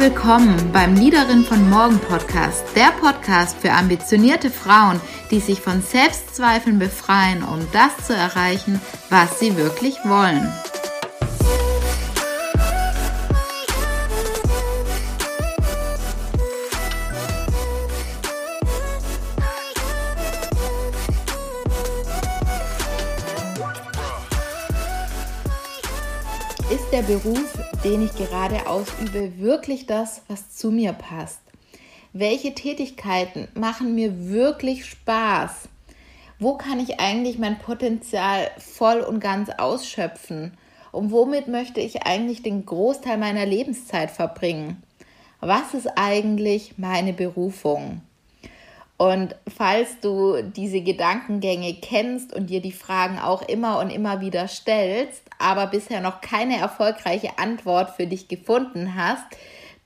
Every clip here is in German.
willkommen beim Liederin von Morgen Podcast, der Podcast für ambitionierte Frauen, die sich von Selbstzweifeln befreien, um das zu erreichen, was sie wirklich wollen. Ist der Beruf, den ich gerade ausübe, wirklich das, was zu mir passt? Welche Tätigkeiten machen mir wirklich Spaß? Wo kann ich eigentlich mein Potenzial voll und ganz ausschöpfen? Und womit möchte ich eigentlich den Großteil meiner Lebenszeit verbringen? Was ist eigentlich meine Berufung? Und falls du diese Gedankengänge kennst und dir die Fragen auch immer und immer wieder stellst, aber bisher noch keine erfolgreiche Antwort für dich gefunden hast,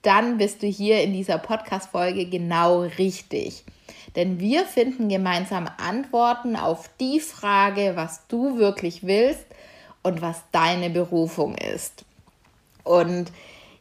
dann bist du hier in dieser Podcast-Folge genau richtig. Denn wir finden gemeinsam Antworten auf die Frage, was du wirklich willst und was deine Berufung ist. Und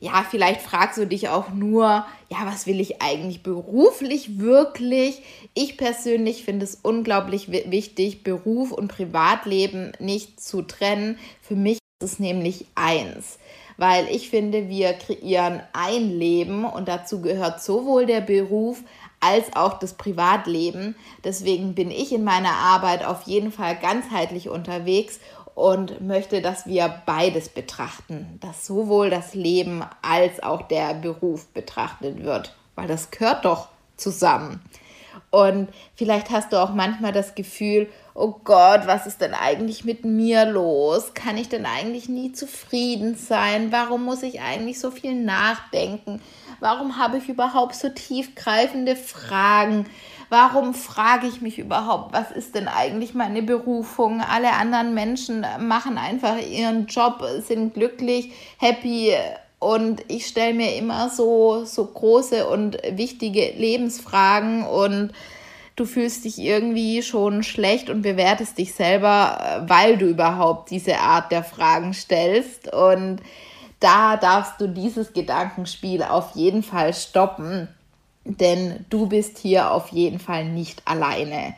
ja, vielleicht fragst du dich auch nur, ja, was will ich eigentlich beruflich wirklich? Ich persönlich finde es unglaublich wichtig, Beruf und Privatleben nicht zu trennen. Für mich ist es nämlich eins, weil ich finde, wir kreieren ein Leben und dazu gehört sowohl der Beruf als auch das Privatleben. Deswegen bin ich in meiner Arbeit auf jeden Fall ganzheitlich unterwegs und möchte, dass wir beides betrachten, dass sowohl das Leben als auch der Beruf betrachtet wird, weil das gehört doch zusammen. Und vielleicht hast du auch manchmal das Gefühl, oh Gott, was ist denn eigentlich mit mir los? Kann ich denn eigentlich nie zufrieden sein? Warum muss ich eigentlich so viel nachdenken? Warum habe ich überhaupt so tiefgreifende Fragen? Warum frage ich mich überhaupt, was ist denn eigentlich meine Berufung? Alle anderen Menschen machen einfach ihren Job, sind glücklich, happy und ich stelle mir immer so, so große und wichtige Lebensfragen und du fühlst dich irgendwie schon schlecht und bewertest dich selber, weil du überhaupt diese Art der Fragen stellst. Und da darfst du dieses Gedankenspiel auf jeden Fall stoppen denn du bist hier auf jeden Fall nicht alleine.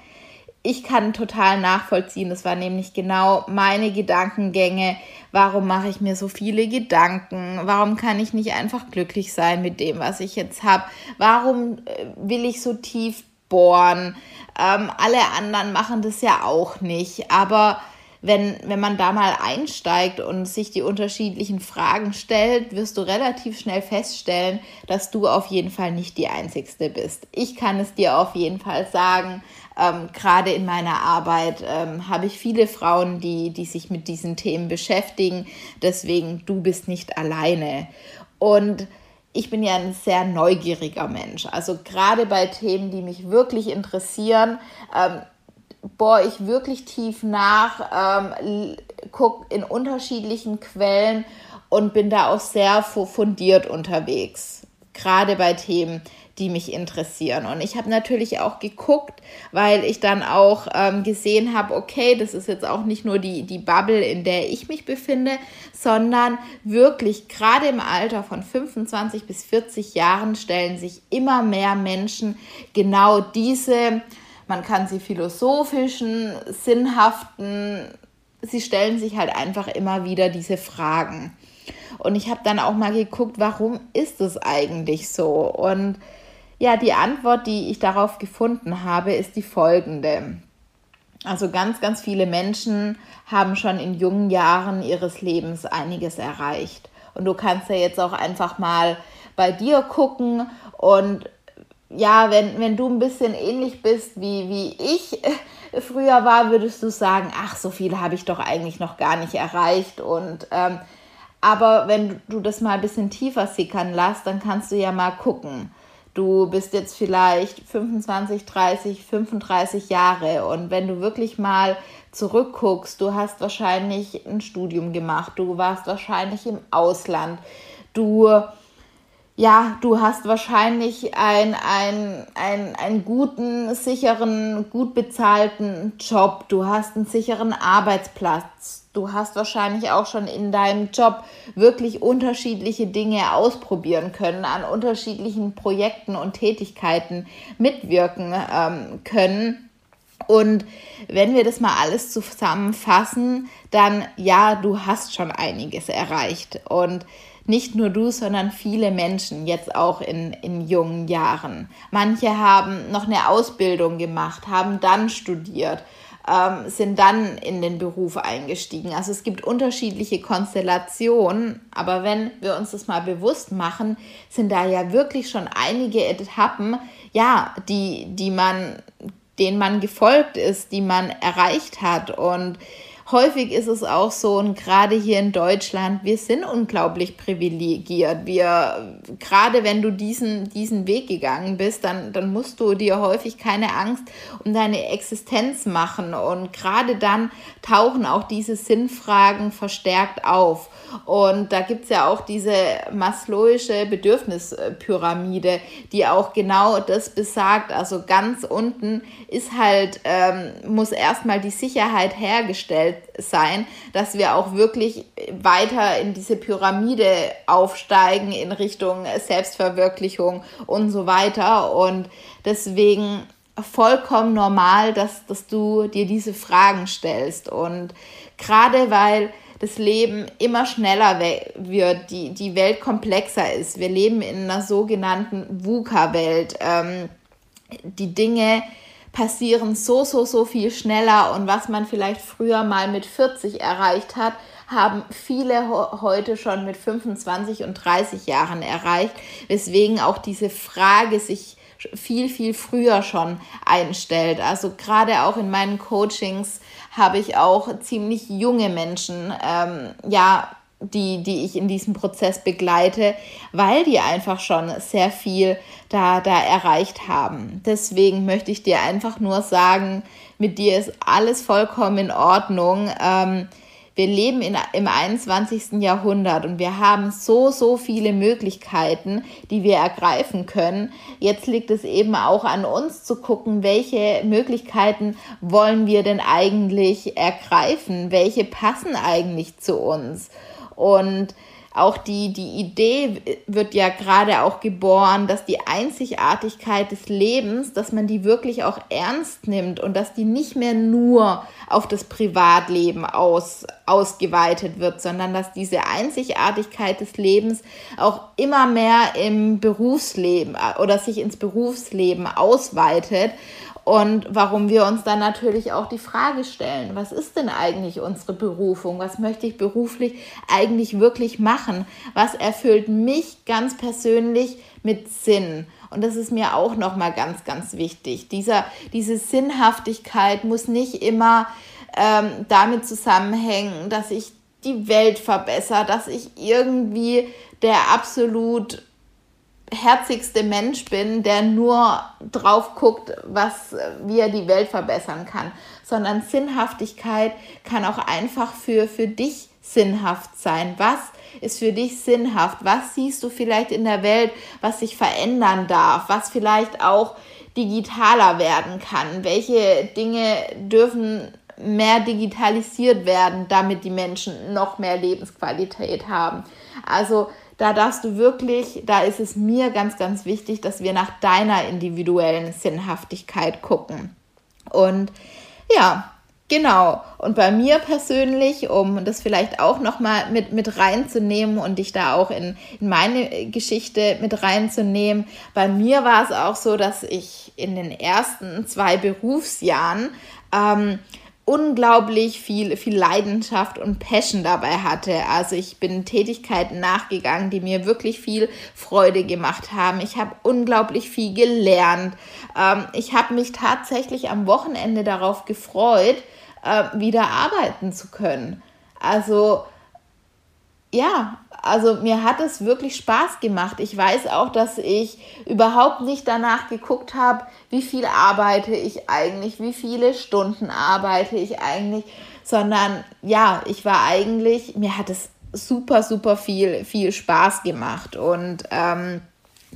Ich kann total nachvollziehen, das war nämlich genau meine Gedankengänge. Warum mache ich mir so viele Gedanken? Warum kann ich nicht einfach glücklich sein mit dem, was ich jetzt habe? Warum äh, will ich so tief bohren? Ähm, alle anderen machen das ja auch nicht, aber wenn, wenn man da mal einsteigt und sich die unterschiedlichen Fragen stellt, wirst du relativ schnell feststellen, dass du auf jeden Fall nicht die Einzigste bist. Ich kann es dir auf jeden Fall sagen. Ähm, Gerade in meiner Arbeit ähm, habe ich viele Frauen, die, die sich mit diesen Themen beschäftigen. Deswegen, du bist nicht alleine. Und ich bin ja ein sehr neugieriger Mensch. Also gerade bei Themen, die mich wirklich interessieren, ähm, bohre ich wirklich tief nach, ähm, gucke in unterschiedlichen Quellen und bin da auch sehr fundiert unterwegs, gerade bei Themen, die mich interessieren. Und ich habe natürlich auch geguckt, weil ich dann auch ähm, gesehen habe, okay, das ist jetzt auch nicht nur die, die Bubble, in der ich mich befinde, sondern wirklich gerade im Alter von 25 bis 40 Jahren stellen sich immer mehr Menschen genau diese man kann sie philosophischen, sinnhaften, sie stellen sich halt einfach immer wieder diese Fragen. Und ich habe dann auch mal geguckt, warum ist es eigentlich so? Und ja, die Antwort, die ich darauf gefunden habe, ist die folgende. Also ganz, ganz viele Menschen haben schon in jungen Jahren ihres Lebens einiges erreicht. Und du kannst ja jetzt auch einfach mal bei dir gucken und ja, wenn, wenn du ein bisschen ähnlich bist wie, wie ich früher war, würdest du sagen, ach, so viel habe ich doch eigentlich noch gar nicht erreicht. Und ähm, aber wenn du das mal ein bisschen tiefer sickern lässt, dann kannst du ja mal gucken. Du bist jetzt vielleicht 25, 30, 35 Jahre und wenn du wirklich mal zurückguckst, du hast wahrscheinlich ein Studium gemacht, du warst wahrscheinlich im Ausland, du ja, du hast wahrscheinlich ein, ein, ein, einen guten, sicheren, gut bezahlten Job, du hast einen sicheren Arbeitsplatz, du hast wahrscheinlich auch schon in deinem Job wirklich unterschiedliche Dinge ausprobieren können, an unterschiedlichen Projekten und Tätigkeiten mitwirken ähm, können. Und wenn wir das mal alles zusammenfassen, dann ja, du hast schon einiges erreicht. Und nicht nur du, sondern viele Menschen jetzt auch in, in jungen Jahren. Manche haben noch eine Ausbildung gemacht, haben dann studiert, ähm, sind dann in den Beruf eingestiegen. Also es gibt unterschiedliche Konstellationen, aber wenn wir uns das mal bewusst machen, sind da ja wirklich schon einige Etappen, ja, die, die man, denen man gefolgt ist, die man erreicht hat und häufig ist es auch so, und gerade hier in Deutschland, wir sind unglaublich privilegiert. Wir, gerade wenn du diesen, diesen Weg gegangen bist, dann, dann musst du dir häufig keine Angst um deine Existenz machen. Und gerade dann tauchen auch diese Sinnfragen verstärkt auf. Und da gibt es ja auch diese Maslow'sche Bedürfnispyramide, die auch genau das besagt. Also ganz unten ist halt, ähm, muss erstmal die Sicherheit hergestellt sein, dass wir auch wirklich weiter in diese Pyramide aufsteigen in Richtung Selbstverwirklichung und so weiter. Und deswegen vollkommen normal, dass, dass du dir diese Fragen stellst. Und gerade weil das Leben immer schneller wird, die, die Welt komplexer ist. Wir leben in einer sogenannten VUCA-Welt. Ähm, die Dinge passieren so, so, so viel schneller und was man vielleicht früher mal mit 40 erreicht hat, haben viele heute schon mit 25 und 30 Jahren erreicht, weswegen auch diese Frage sich viel, viel früher schon einstellt. Also gerade auch in meinen Coachings habe ich auch ziemlich junge Menschen, ähm, ja, die, die ich in diesem Prozess begleite, weil die einfach schon sehr viel da, da erreicht haben. Deswegen möchte ich dir einfach nur sagen, mit dir ist alles vollkommen in Ordnung. Ähm, wir leben in, im 21. Jahrhundert und wir haben so, so viele Möglichkeiten, die wir ergreifen können. Jetzt liegt es eben auch an uns zu gucken, welche Möglichkeiten wollen wir denn eigentlich ergreifen? Welche passen eigentlich zu uns? Und auch die, die Idee wird ja gerade auch geboren, dass die Einzigartigkeit des Lebens, dass man die wirklich auch ernst nimmt und dass die nicht mehr nur auf das Privatleben aus, ausgeweitet wird, sondern dass diese Einzigartigkeit des Lebens auch immer mehr im Berufsleben äh, oder sich ins Berufsleben ausweitet und warum wir uns dann natürlich auch die Frage stellen, was ist denn eigentlich unsere Berufung? Was möchte ich beruflich eigentlich wirklich machen? Was erfüllt mich ganz persönlich mit Sinn? Und das ist mir auch nochmal ganz, ganz wichtig. Dieser, diese Sinnhaftigkeit muss nicht immer ähm, damit zusammenhängen, dass ich die Welt verbessere, dass ich irgendwie der absolut herzigste Mensch bin, der nur drauf guckt, was, wie er die Welt verbessern kann, sondern Sinnhaftigkeit kann auch einfach für, für dich sinnhaft sein. Was ist für dich sinnhaft? Was siehst du vielleicht in der Welt, was sich verändern darf, was vielleicht auch digitaler werden kann? Welche Dinge dürfen mehr digitalisiert werden, damit die Menschen noch mehr Lebensqualität haben? Also da darfst du wirklich, da ist es mir ganz, ganz wichtig, dass wir nach deiner individuellen Sinnhaftigkeit gucken. Und ja, Genau. Und bei mir persönlich, um das vielleicht auch nochmal mit, mit reinzunehmen und dich da auch in, in meine Geschichte mit reinzunehmen, bei mir war es auch so, dass ich in den ersten zwei Berufsjahren ähm, unglaublich viel, viel Leidenschaft und Passion dabei hatte. Also ich bin Tätigkeiten nachgegangen, die mir wirklich viel Freude gemacht haben. Ich habe unglaublich viel gelernt. Ähm, ich habe mich tatsächlich am Wochenende darauf gefreut, äh, wieder arbeiten zu können. Also ja, also mir hat es wirklich Spaß gemacht. Ich weiß auch, dass ich überhaupt nicht danach geguckt habe, wie viel arbeite ich eigentlich, wie viele Stunden arbeite ich eigentlich, sondern ja, ich war eigentlich, mir hat es super, super viel, viel Spaß gemacht und ähm,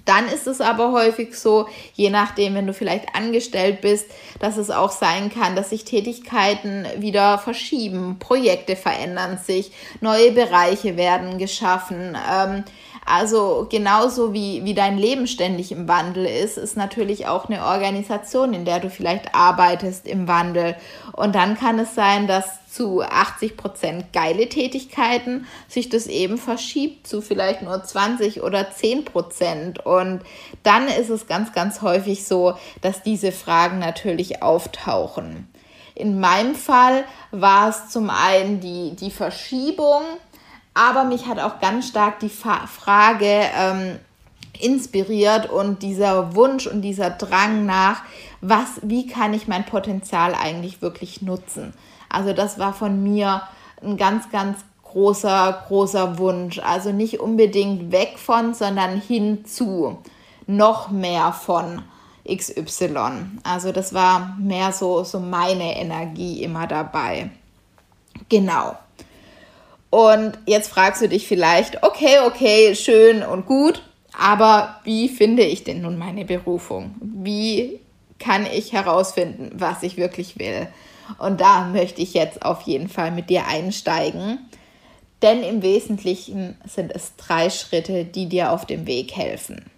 Dann ist es aber häufig so, je nachdem, wenn du vielleicht angestellt bist, dass es auch sein kann, dass sich Tätigkeiten wieder verschieben, Projekte verändern sich, neue Bereiche werden geschaffen. Ähm, also genauso wie, wie dein Leben ständig im Wandel ist, ist natürlich auch eine Organisation, in der du vielleicht arbeitest, im Wandel. Und dann kann es sein, dass zu 80 Prozent geile Tätigkeiten sich das eben verschiebt zu vielleicht nur 20 oder 10 Prozent. Und dann ist es ganz, ganz häufig so, dass diese Fragen natürlich auftauchen. In meinem Fall war es zum einen die, die Verschiebung, aber mich hat auch ganz stark die Fa Frage ähm, inspiriert und dieser Wunsch und dieser Drang nach, was, wie kann ich mein Potenzial eigentlich wirklich nutzen? Also das war von mir ein ganz, ganz großer, großer Wunsch. Also nicht unbedingt weg von, sondern hinzu. Noch mehr von XY. Also das war mehr so, so meine Energie immer dabei. Genau. Und jetzt fragst du dich vielleicht, okay, okay, schön und gut, aber wie finde ich denn nun meine Berufung? Wie kann ich herausfinden, was ich wirklich will? Und da möchte ich jetzt auf jeden Fall mit dir einsteigen. Denn im Wesentlichen sind es drei Schritte, die dir auf dem Weg helfen.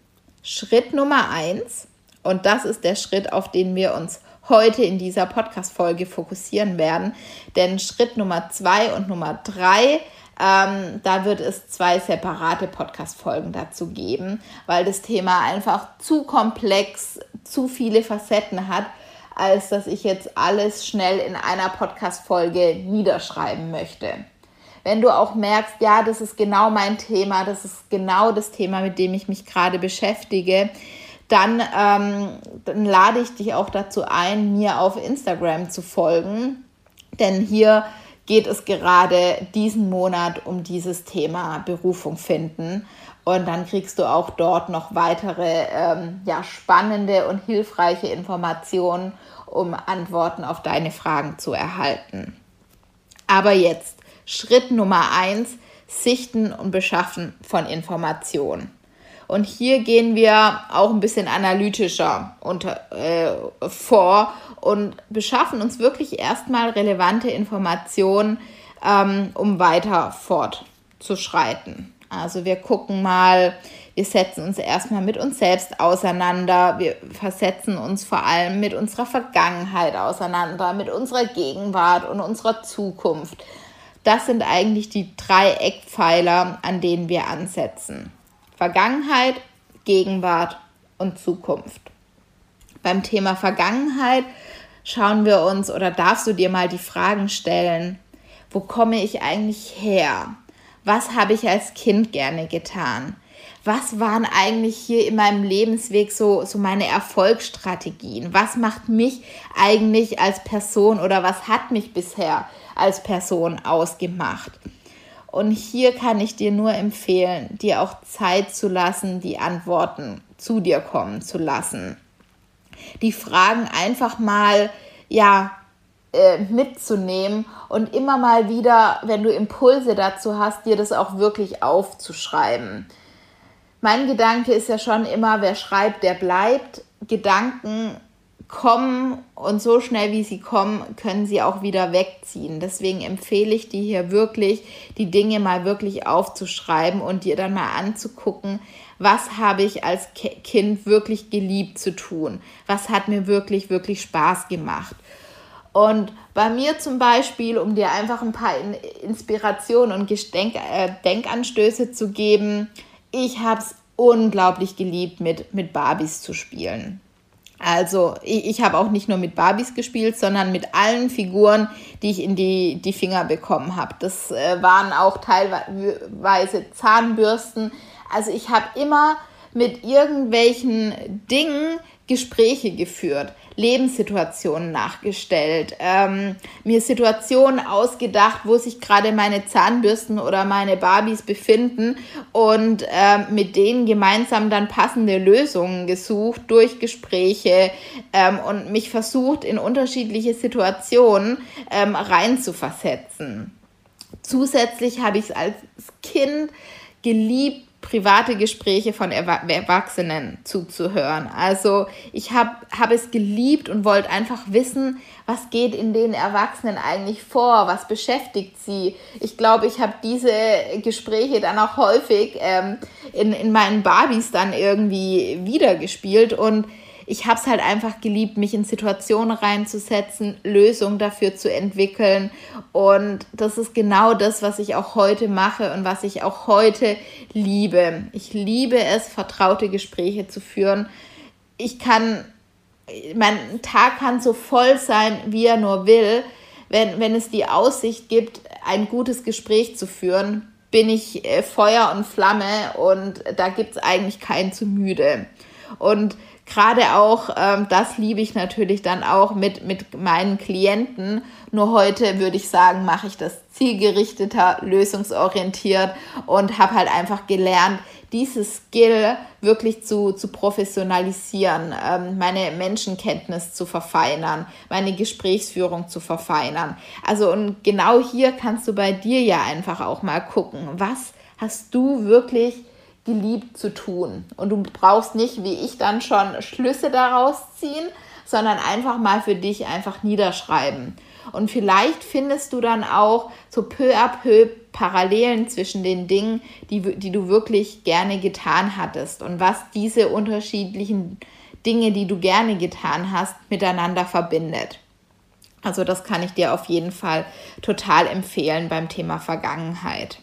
Schritt Nummer eins, und das ist der Schritt, auf den wir uns heute in dieser Podcast-Folge fokussieren werden. Denn Schritt Nummer zwei und Nummer drei, ähm, da wird es zwei separate Podcast-Folgen dazu geben, weil das Thema einfach zu komplex, zu viele Facetten hat als dass ich jetzt alles schnell in einer Podcast-Folge niederschreiben möchte. Wenn du auch merkst, ja, das ist genau mein Thema, das ist genau das Thema, mit dem ich mich gerade beschäftige, dann, ähm, dann lade ich dich auch dazu ein, mir auf Instagram zu folgen. Denn hier geht es gerade diesen Monat um dieses Thema Berufung finden. Und dann kriegst du auch dort noch weitere ähm, ja, spannende und hilfreiche Informationen, um Antworten auf deine Fragen zu erhalten. Aber jetzt Schritt Nummer eins: Sichten und Beschaffen von Informationen. Und hier gehen wir auch ein bisschen analytischer unter, äh, vor und beschaffen uns wirklich erstmal relevante Informationen, ähm, um weiter fortzuschreiten. Also wir gucken mal, wir setzen uns erstmal mit uns selbst auseinander, wir versetzen uns vor allem mit unserer Vergangenheit auseinander, mit unserer Gegenwart und unserer Zukunft. Das sind eigentlich die drei Eckpfeiler, an denen wir ansetzen. Vergangenheit, Gegenwart und Zukunft. Beim Thema Vergangenheit schauen wir uns oder darfst du dir mal die Fragen stellen, wo komme ich eigentlich her? was habe ich als Kind gerne getan? Was waren eigentlich hier in meinem Lebensweg so, so meine Erfolgsstrategien? Was macht mich eigentlich als Person oder was hat mich bisher als Person ausgemacht? Und hier kann ich dir nur empfehlen, dir auch Zeit zu lassen, die Antworten zu dir kommen zu lassen. Die Fragen einfach mal, ja, äh, mitzunehmen und immer mal wieder, wenn du Impulse dazu hast, dir das auch wirklich aufzuschreiben. Mein Gedanke ist ja schon immer, wer schreibt, der bleibt. Gedanken kommen und so schnell wie sie kommen, können sie auch wieder wegziehen. Deswegen empfehle ich dir hier wirklich, die Dinge mal wirklich aufzuschreiben und dir dann mal anzugucken, was habe ich als Kind wirklich geliebt zu tun? Was hat mir wirklich, wirklich Spaß gemacht? Und bei mir zum Beispiel, um dir einfach ein paar Inspirationen und Gedenk äh, Denkanstöße zu geben, ich habe es unglaublich geliebt, mit, mit Barbies zu spielen. Also ich, ich habe auch nicht nur mit Barbies gespielt, sondern mit allen Figuren, die ich in die, die Finger bekommen habe. Das äh, waren auch teilweise Zahnbürsten. Also ich habe immer mit irgendwelchen Dingen Gespräche geführt. Lebenssituationen nachgestellt, ähm, mir Situationen ausgedacht, wo sich gerade meine Zahnbürsten oder meine Barbies befinden und ähm, mit denen gemeinsam dann passende Lösungen gesucht durch Gespräche ähm, und mich versucht, in unterschiedliche Situationen ähm, reinzuversetzen. Zusätzlich habe ich es als Kind geliebt, private Gespräche von Erwachsenen zuzuhören. Also ich habe hab es geliebt und wollte einfach wissen, was geht in den Erwachsenen eigentlich vor, was beschäftigt sie. Ich glaube, ich habe diese Gespräche dann auch häufig ähm, in, in meinen Barbies dann irgendwie wiedergespielt und ich habe es halt einfach geliebt, mich in Situationen reinzusetzen, Lösungen dafür zu entwickeln. Und das ist genau das, was ich auch heute mache und was ich auch heute liebe. Ich liebe es, vertraute Gespräche zu führen. Ich kann, mein Tag kann so voll sein, wie er nur will. Wenn, wenn es die Aussicht gibt, ein gutes Gespräch zu führen, bin ich äh, Feuer und Flamme und da gibt es eigentlich keinen zu müde. Und gerade auch, ähm, das liebe ich natürlich dann auch mit, mit meinen Klienten. Nur heute würde ich sagen, mache ich das zielgerichteter, lösungsorientiert und habe halt einfach gelernt, dieses Skill wirklich zu, zu professionalisieren, ähm, meine Menschenkenntnis zu verfeinern, meine Gesprächsführung zu verfeinern. Also und genau hier kannst du bei dir ja einfach auch mal gucken, was hast du wirklich geliebt zu tun. Und du brauchst nicht, wie ich dann schon, Schlüsse daraus ziehen, sondern einfach mal für dich einfach niederschreiben. Und vielleicht findest du dann auch so peu à peu Parallelen zwischen den Dingen, die, die du wirklich gerne getan hattest und was diese unterschiedlichen Dinge, die du gerne getan hast, miteinander verbindet. Also das kann ich dir auf jeden Fall total empfehlen beim Thema Vergangenheit.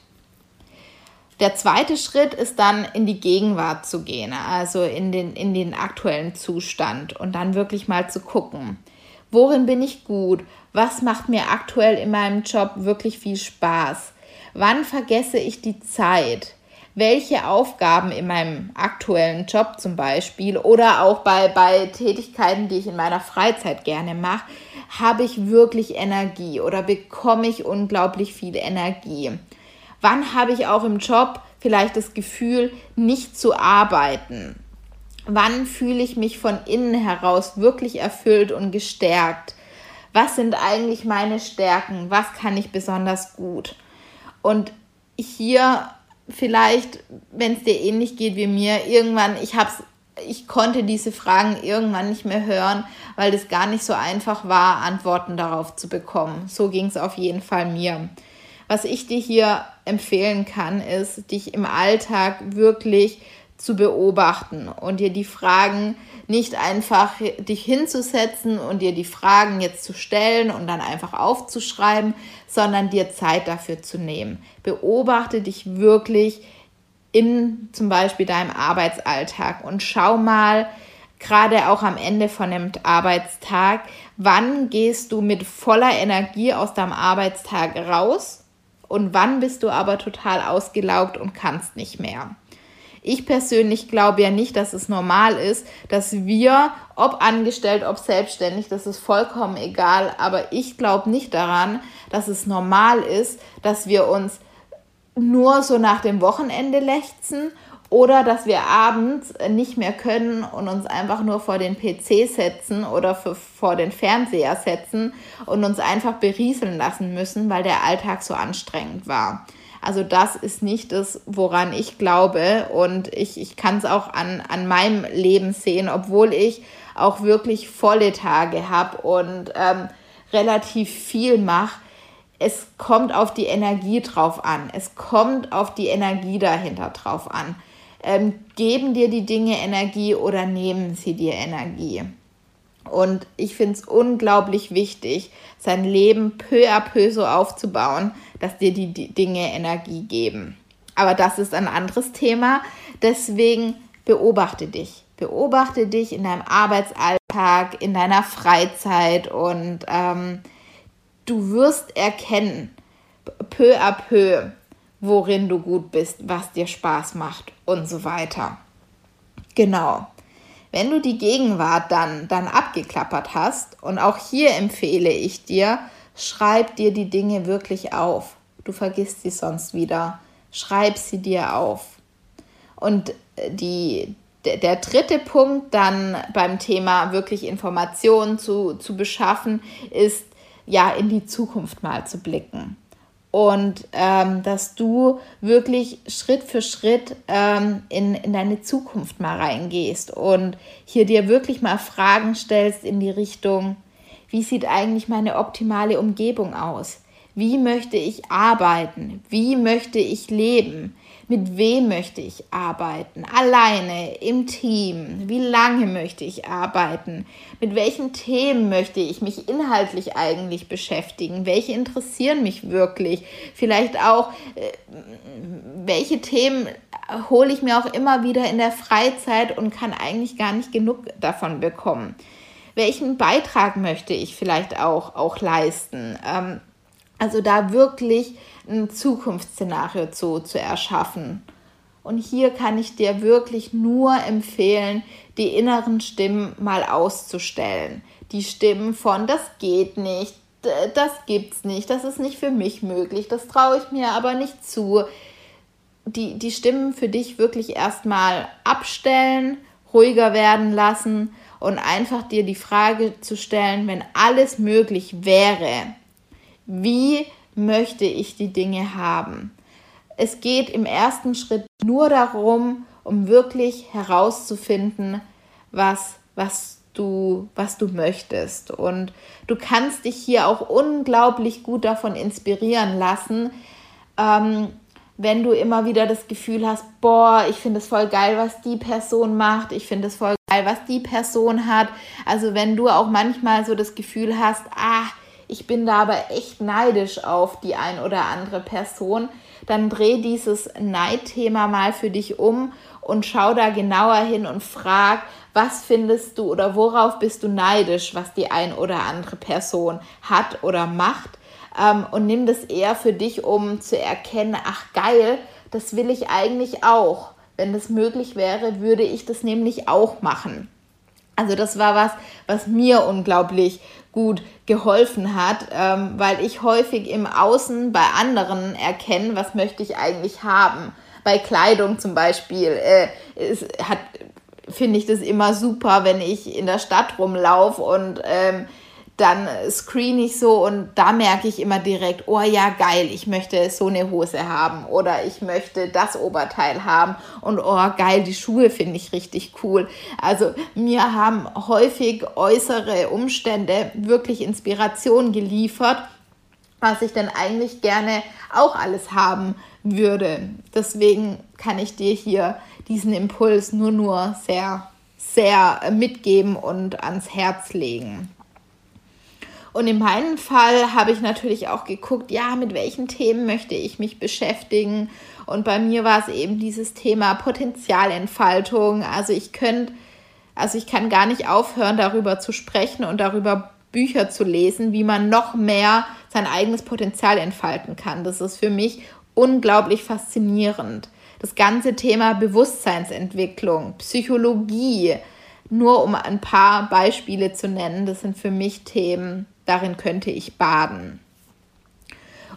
Der zweite Schritt ist dann in die Gegenwart zu gehen, also in den, in den aktuellen Zustand und dann wirklich mal zu gucken, worin bin ich gut, was macht mir aktuell in meinem Job wirklich viel Spaß, wann vergesse ich die Zeit, welche Aufgaben in meinem aktuellen Job zum Beispiel oder auch bei, bei Tätigkeiten, die ich in meiner Freizeit gerne mache, habe ich wirklich Energie oder bekomme ich unglaublich viel Energie. Wann habe ich auch im Job vielleicht das Gefühl, nicht zu arbeiten? Wann fühle ich mich von innen heraus wirklich erfüllt und gestärkt? Was sind eigentlich meine Stärken? Was kann ich besonders gut? Und hier vielleicht, wenn es dir ähnlich geht wie mir, irgendwann, ich hab's, ich konnte diese Fragen irgendwann nicht mehr hören, weil es gar nicht so einfach war, Antworten darauf zu bekommen. So ging es auf jeden Fall mir. Was ich dir hier empfehlen kann, ist, dich im Alltag wirklich zu beobachten und dir die Fragen nicht einfach dich hinzusetzen und dir die Fragen jetzt zu stellen und dann einfach aufzuschreiben, sondern dir Zeit dafür zu nehmen. Beobachte dich wirklich in zum Beispiel deinem Arbeitsalltag und schau mal, gerade auch am Ende von dem Arbeitstag, wann gehst du mit voller Energie aus deinem Arbeitstag raus und wann bist du aber total ausgelaugt und kannst nicht mehr. Ich persönlich glaube ja nicht, dass es normal ist, dass wir, ob angestellt, ob selbstständig, das ist vollkommen egal, aber ich glaube nicht daran, dass es normal ist, dass wir uns nur so nach dem Wochenende lechzen oder dass wir abends nicht mehr können und uns einfach nur vor den PC setzen oder für, vor den Fernseher setzen und uns einfach berieseln lassen müssen, weil der Alltag so anstrengend war. Also das ist nicht das, woran ich glaube und ich, ich kann es auch an, an meinem Leben sehen, obwohl ich auch wirklich volle Tage habe und ähm, relativ viel mache. Es kommt auf die Energie drauf an. Es kommt auf die Energie dahinter drauf an ähm, geben dir die Dinge Energie oder nehmen sie dir Energie? Und ich finde es unglaublich wichtig, sein Leben peu à peu so aufzubauen, dass dir die, die Dinge Energie geben. Aber das ist ein anderes Thema. Deswegen beobachte dich. Beobachte dich in deinem Arbeitsalltag, in deiner Freizeit und ähm, du wirst erkennen, peu à peu, worin du gut bist, was dir Spaß macht und so weiter. Genau. Wenn du die Gegenwart dann, dann abgeklappert hast, und auch hier empfehle ich dir, schreib dir die Dinge wirklich auf. Du vergisst sie sonst wieder. Schreib sie dir auf. Und die, der, der dritte Punkt dann beim Thema wirklich Informationen zu, zu beschaffen, ist ja in die Zukunft mal zu blicken und ähm, dass du wirklich Schritt für Schritt ähm, in, in deine Zukunft mal reingehst und hier dir wirklich mal Fragen stellst in die Richtung, wie sieht eigentlich meine optimale Umgebung aus? Wie möchte ich arbeiten? Wie möchte ich leben? Mit wem möchte ich arbeiten? Alleine, im Team? Wie lange möchte ich arbeiten? Mit welchen Themen möchte ich mich inhaltlich eigentlich beschäftigen? Welche interessieren mich wirklich? Vielleicht auch, äh, welche Themen hole ich mir auch immer wieder in der Freizeit und kann eigentlich gar nicht genug davon bekommen? Welchen Beitrag möchte ich vielleicht auch, auch leisten? Ähm, also da wirklich ein Zukunftsszenario zu, zu erschaffen. Und hier kann ich dir wirklich nur empfehlen, die inneren Stimmen mal auszustellen. Die Stimmen von, das geht nicht, das gibt's nicht, das ist nicht für mich möglich, das traue ich mir aber nicht zu. Die, die Stimmen für dich wirklich erstmal abstellen, ruhiger werden lassen und einfach dir die Frage zu stellen, wenn alles möglich wäre, wie möchte ich die Dinge haben? Es geht im ersten Schritt nur darum, um wirklich herauszufinden, was, was du, was du möchtest. Und du kannst dich hier auch unglaublich gut davon inspirieren lassen, ähm, wenn du immer wieder das Gefühl hast, boah, ich finde es voll geil, was die Person macht, ich finde es voll geil, was die Person hat. Also wenn du auch manchmal so das Gefühl hast, ah, ich bin da aber echt neidisch auf die ein oder andere Person, dann dreh dieses Neidthema mal für dich um und schau da genauer hin und frag, was findest du oder worauf bist du neidisch, was die ein oder andere Person hat oder macht ähm, und nimm das eher für dich, um zu erkennen, ach geil, das will ich eigentlich auch. Wenn das möglich wäre, würde ich das nämlich auch machen. Also das war was, was mir unglaublich gut geholfen hat, ähm, weil ich häufig im Außen bei anderen erkenne, was möchte ich eigentlich haben. Bei Kleidung zum Beispiel äh, finde ich das immer super, wenn ich in der Stadt rumlaufe und ähm, dann screen ich so und da merke ich immer direkt, oh ja, geil, ich möchte so eine Hose haben oder ich möchte das Oberteil haben und oh geil, die Schuhe finde ich richtig cool. Also mir haben häufig äußere Umstände wirklich Inspiration geliefert, was ich dann eigentlich gerne auch alles haben würde. Deswegen kann ich dir hier diesen Impuls nur nur sehr sehr mitgeben und ans Herz legen. Und in meinem Fall habe ich natürlich auch geguckt, ja, mit welchen Themen möchte ich mich beschäftigen. Und bei mir war es eben dieses Thema Potenzialentfaltung. Also ich könnte, also ich kann gar nicht aufhören, darüber zu sprechen und darüber Bücher zu lesen, wie man noch mehr sein eigenes Potenzial entfalten kann. Das ist für mich unglaublich faszinierend. Das ganze Thema Bewusstseinsentwicklung, Psychologie, nur um ein paar Beispiele zu nennen, das sind für mich Themen, darin könnte ich baden.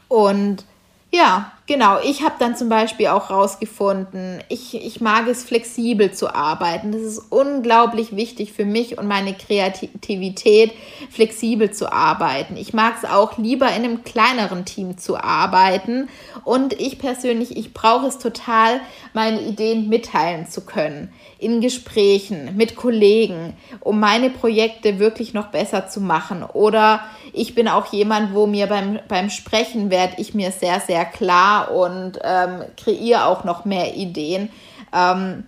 Und ja, genau. Ich habe dann zum Beispiel auch rausgefunden, ich, ich mag es flexibel zu arbeiten. Das ist unglaublich wichtig für mich und meine Kreativität, flexibel zu arbeiten. Ich mag es auch lieber in einem kleineren Team zu arbeiten. Und ich persönlich, ich brauche es total, meine Ideen mitteilen zu können. In Gesprächen mit Kollegen, um meine Projekte wirklich noch besser zu machen. Oder ich bin auch jemand, wo mir beim, beim Sprechen werde ich mir sehr, sehr klar und ähm, kreiere auch noch mehr Ideen. Ähm,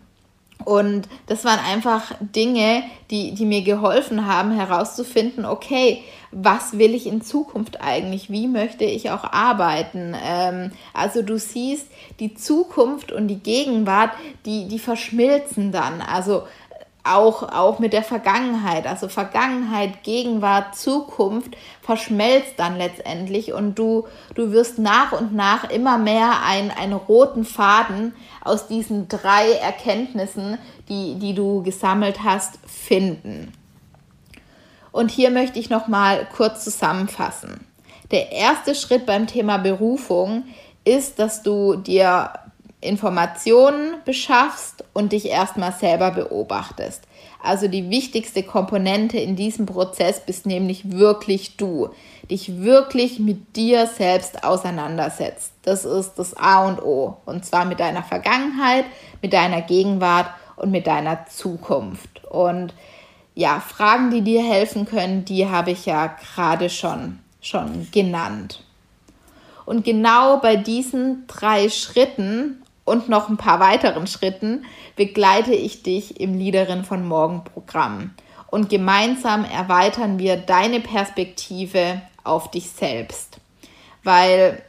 und das waren einfach Dinge, die, die mir geholfen haben, herauszufinden, okay, was will ich in Zukunft eigentlich? Wie möchte ich auch arbeiten? Ähm, also du siehst, die Zukunft und die Gegenwart, die, die verschmilzen dann. Also auch, auch mit der Vergangenheit. Also Vergangenheit, Gegenwart, Zukunft verschmelzt dann letztendlich und du, du wirst nach und nach immer mehr ein, einen roten Faden aus diesen drei Erkenntnissen, die, die du gesammelt hast, finden. Und hier möchte ich noch mal kurz zusammenfassen. Der erste Schritt beim Thema Berufung ist, dass du dir Informationen beschaffst und dich erstmal selber beobachtest. Also die wichtigste Komponente in diesem Prozess bist nämlich wirklich du. Dich wirklich mit dir selbst auseinandersetzt. Das ist das A und O. Und zwar mit deiner Vergangenheit, mit deiner Gegenwart und mit deiner Zukunft. Und ja, Fragen, die dir helfen können, die habe ich ja gerade schon, schon genannt. Und genau bei diesen drei Schritten und noch ein paar weiteren Schritten begleite ich dich im Liederin von Morgen Programm. Und gemeinsam erweitern wir deine Perspektive auf dich selbst. Weil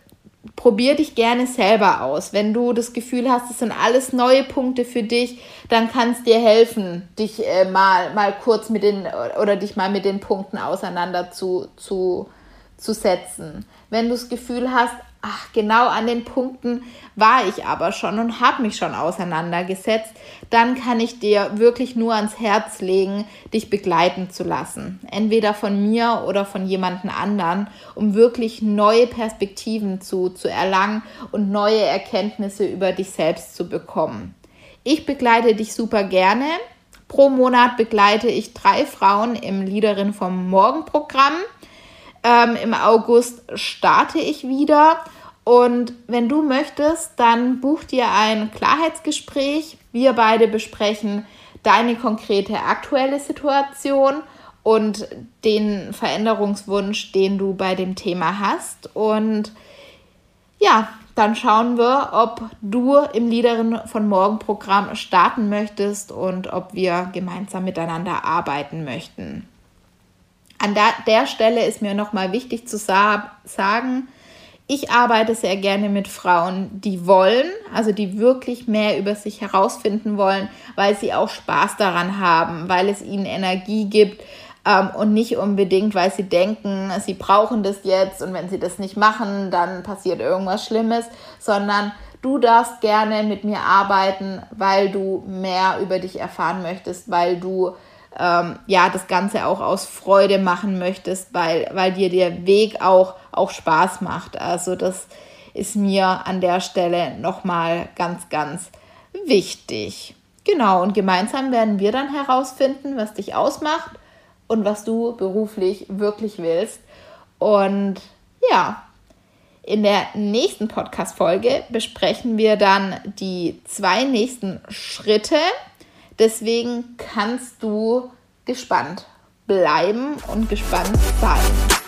probier dich gerne selber aus. Wenn du das Gefühl hast, es sind alles neue Punkte für dich, dann kann es dir helfen, dich äh, mal, mal kurz mit den oder dich mal mit den Punkten auseinander zu, zu, zu setzen. Wenn du das Gefühl hast, ach, genau an den Punkten war ich aber schon und habe mich schon auseinandergesetzt, dann kann ich dir wirklich nur ans Herz legen, dich begleiten zu lassen. Entweder von mir oder von jemandem anderen, um wirklich neue Perspektiven zu, zu erlangen und neue Erkenntnisse über dich selbst zu bekommen. Ich begleite dich super gerne. Pro Monat begleite ich drei Frauen im Liederin vom Morgen-Programm. Ähm, Im August starte ich wieder. Und wenn du möchtest, dann buch dir ein Klarheitsgespräch. Wir beide besprechen deine konkrete aktuelle Situation und den Veränderungswunsch, den du bei dem Thema hast. Und ja, dann schauen wir, ob du im Liederin von Morgen Programm starten möchtest und ob wir gemeinsam miteinander arbeiten möchten. An der Stelle ist mir nochmal wichtig zu sa sagen, ich arbeite sehr gerne mit Frauen, die wollen, also die wirklich mehr über sich herausfinden wollen, weil sie auch Spaß daran haben, weil es ihnen Energie gibt ähm, und nicht unbedingt, weil sie denken, sie brauchen das jetzt und wenn sie das nicht machen, dann passiert irgendwas Schlimmes, sondern du darfst gerne mit mir arbeiten, weil du mehr über dich erfahren möchtest, weil du ähm, ja das Ganze auch aus Freude machen möchtest, weil, weil dir der Weg auch, auch Spaß macht. Also das ist mir an der Stelle nochmal ganz, ganz wichtig. Genau, und gemeinsam werden wir dann herausfinden, was dich ausmacht und was du beruflich wirklich willst. Und ja, in der nächsten Podcast-Folge besprechen wir dann die zwei nächsten Schritte Deswegen kannst du gespannt bleiben und gespannt sein.